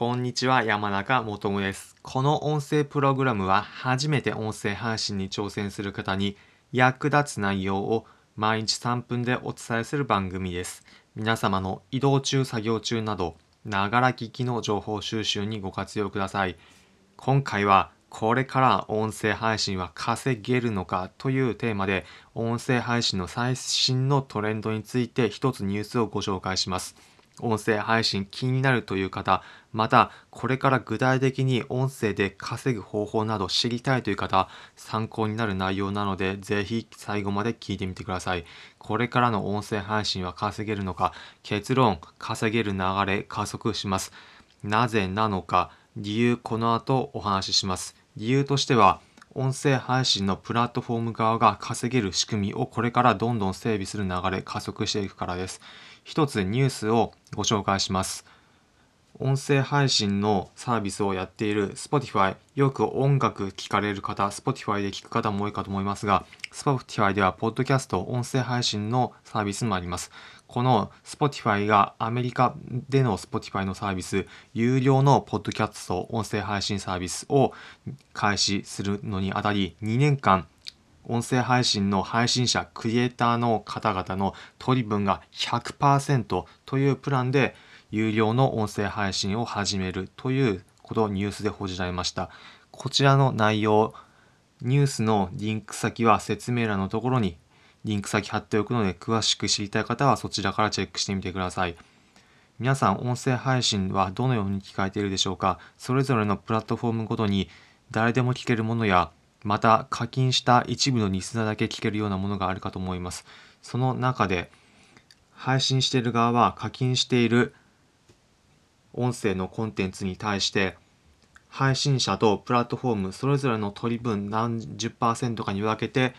こんにちは、山中もともです。この音声プログラムは初めて音声配信に挑戦する方に役立つ内容を毎日3分でお伝えする番組です。皆様の移動中、作業中など、ながら聞きの情報収集にご活用ください。今回はこれから音声配信は稼げるのかというテーマで音声配信の最新のトレンドについて一つニュースをご紹介します。音声配信気になるという方、またこれから具体的に音声で稼ぐ方法など知りたいという方、参考になる内容なので、ぜひ最後まで聞いてみてください。これからの音声配信は稼げるのか、結論、稼げる流れ加速します。なぜなのか、理由この後お話しします。理由としては、音声配信のプラットフォーム側が稼げる仕組みをこれからどんどん整備する流れ加速していくからです。一つニュースをご紹介します。音声配信のサービスをやっている Spotify、よく音楽聴かれる方、Spotify で聴く方も多いかと思いますが、Spotify ではポッドキャスト、音声配信のサービスもあります。この Spotify がアメリカでの Spotify のサービス、有料のポッドキャスト、音声配信サービスを開始するのにあたり、2年間音声配信の配信者、クリエイターの方々の取り分が100%というプランで有料の音声配信を始めるということをニュースで報じられました。こちらの内容、ニュースのリンク先は説明欄のところにリンク先貼っておくので詳しく知りたい方はそちらからチェックしてみてください。皆さん音声配信はどのように聞かれているでしょうか？それぞれのプラットフォームごとに誰でも聞けるものやまた課金した一部のリスナーだけ聞けるようなものがあるかと思います。その中で配信している側は課金している音声のコンテンツに対して配信者とプラットフォームそれぞれの取り分何十パーセントかに分けて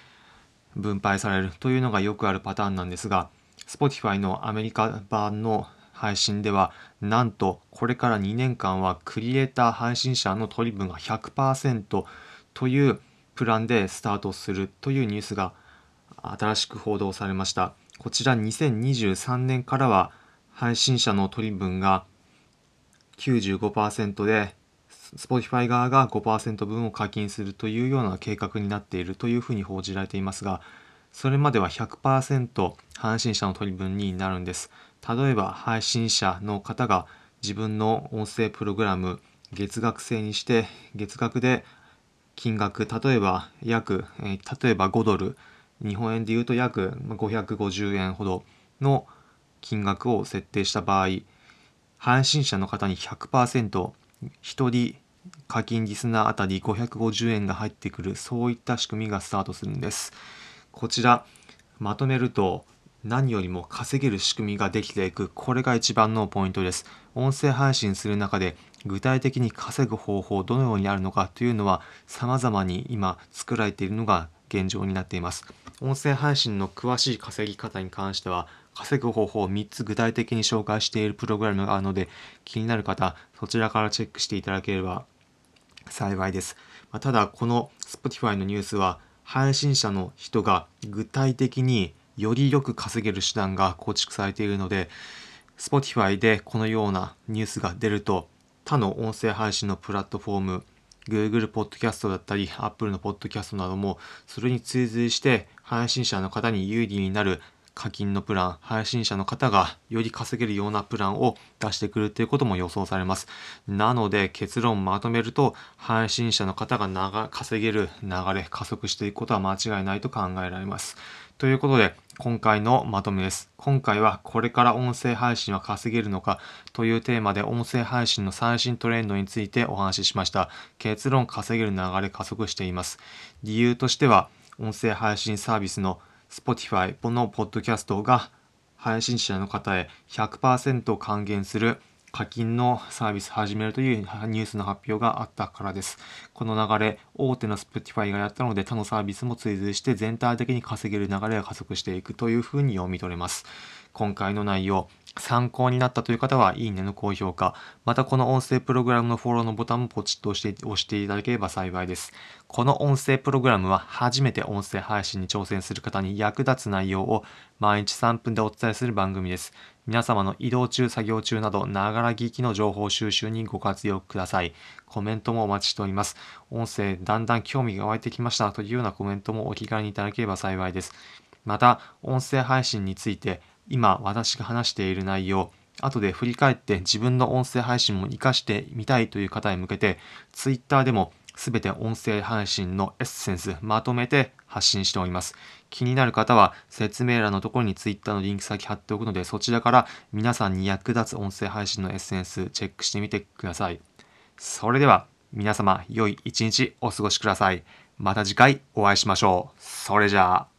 分配されるというのがよくあるパターンなんですが Spotify のアメリカ版の配信ではなんとこれから2年間はクリエイター配信者の取り分が100%というプランでスタートするというニュースが新しく報道されました。こちら2023年からは配信者の取り分が95%で Spotify 側が5%分を課金するというような計画になっているというふうに報じられていますがそれまでは100%配信者の取り分になるんです。例えば配信者の方が自分の音声プログラム月額制にして月額で金額例えば約、えー、例えば5ドル日本円で言うと約550円ほどの金額を設定した場合配信者の方に100%一人課金リスナーあたり550円が入ってくるそういった仕組みがスタートするんです。こちらまとめると何よりも稼げる仕組みができていくこれが一番のポイントです。音声配信する中で具体的に稼ぐ方法どのようにあるのかというのは様々に今作られているのが現状になっています。音声配信の詳しい稼ぎ方に関しては稼ぐ方法を3つ具体的に紹介しているプログラムがあるので気になる方そちらからチェックしていただければ幸いです、まあ、ただこの Spotify のニュースは配信者の人が具体的によりよく稼げる手段が構築されているので Spotify でこのようなニュースが出ると他の音声配信のプラットフォーム Google Podcast だったり Apple の Podcast などもそれに追随して配信者の方に有利になる課金のプラン、配信者の方がより稼げるようなプランを出してくるということも予想されます。なので結論まとめると、配信者の方が稼げる流れ、加速していくことは間違いないと考えられます。ということで、今回のまとめです。今回はこれから音声配信は稼げるのかというテーマで音声配信の最新トレンドについてお話ししました。結論稼げる流れ加速しています。理由としては、音声配信サービスの Spotify のポッドキャストが配信者の方へ100%還元する課金のサービス始めるというニュースの発表があったからです。この流れ、大手の Spotify がやったので他のサービスも追随して全体的に稼げる流れが加速していくというふうに読み取れます。今回の内容、参考になったという方は、いいねの高評価、またこの音声プログラムのフォローのボタンもポチッと押して押していただければ幸いです。この音声プログラムは初めて音声配信に挑戦する方に役立つ内容を毎日3分でお伝えする番組です。皆様の移動中、作業中など、ながら聞きの情報収集にご活用ください。コメントもお待ちしております。音声、だんだん興味が湧いてきましたというようなコメントもお気軽にいただければ幸いです。また、音声配信について、今私が話している内容、後で振り返って自分の音声配信も活かしてみたいという方へ向けて、Twitter でも全て音声配信のエッセンスまとめて発信しております。気になる方は説明欄のところに Twitter のリンク先貼っておくのでそちらから皆さんに役立つ音声配信のエッセンスチェックしてみてください。それでは皆様良い一日お過ごしください。また次回お会いしましょう。それじゃあ。